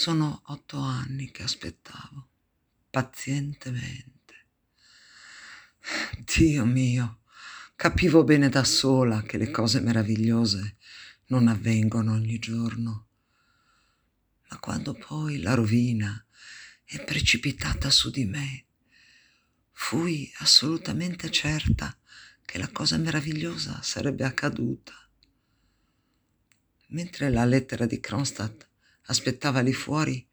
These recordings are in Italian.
Sono otto anni che aspettavo, pazientemente. Dio mio, capivo bene da sola che le cose meravigliose non avvengono ogni giorno. Ma quando poi la rovina è precipitata su di me, fui assolutamente certa che la cosa meravigliosa sarebbe accaduta. Mentre la lettera di Kronstadt aspettava lì fuori,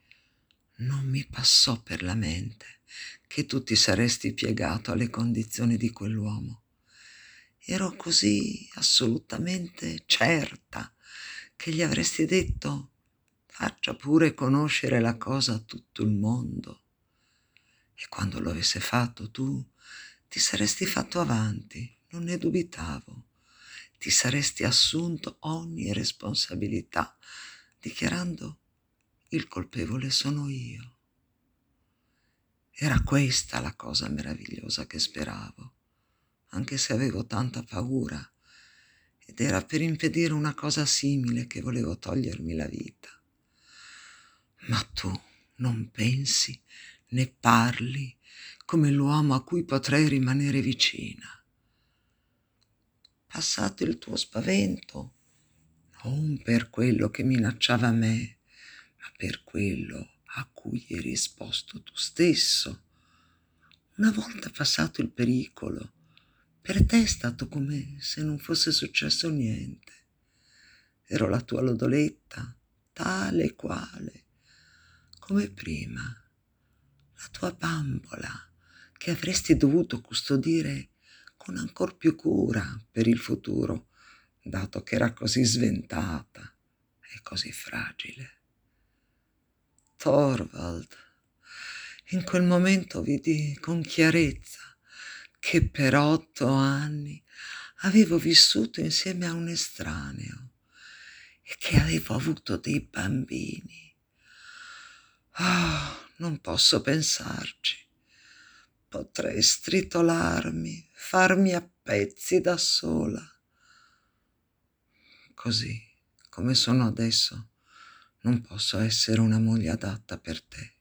non mi passò per la mente che tu ti saresti piegato alle condizioni di quell'uomo. Ero così assolutamente certa che gli avresti detto faccia pure conoscere la cosa a tutto il mondo. E quando lo avesse fatto tu, ti saresti fatto avanti, non ne dubitavo. Ti saresti assunto ogni responsabilità, dichiarando il colpevole sono io. Era questa la cosa meravigliosa che speravo, anche se avevo tanta paura, ed era per impedire una cosa simile che volevo togliermi la vita. Ma tu non pensi né parli come l'uomo a cui potrei rimanere vicina. Passato il tuo spavento, non per quello che minacciava me, per quello a cui hai risposto tu stesso. Una volta passato il pericolo, per te è stato come se non fosse successo niente. Ero la tua lodoletta, tale e quale, come prima, la tua bambola che avresti dovuto custodire con ancor più cura per il futuro, dato che era così sventata e così fragile. Thorvald. In quel momento vidi con chiarezza che per otto anni avevo vissuto insieme a un estraneo e che avevo avuto dei bambini. Oh, non posso pensarci. Potrei stritolarmi, farmi a pezzi da sola. Così come sono adesso non posso essere una moglie adatta per te.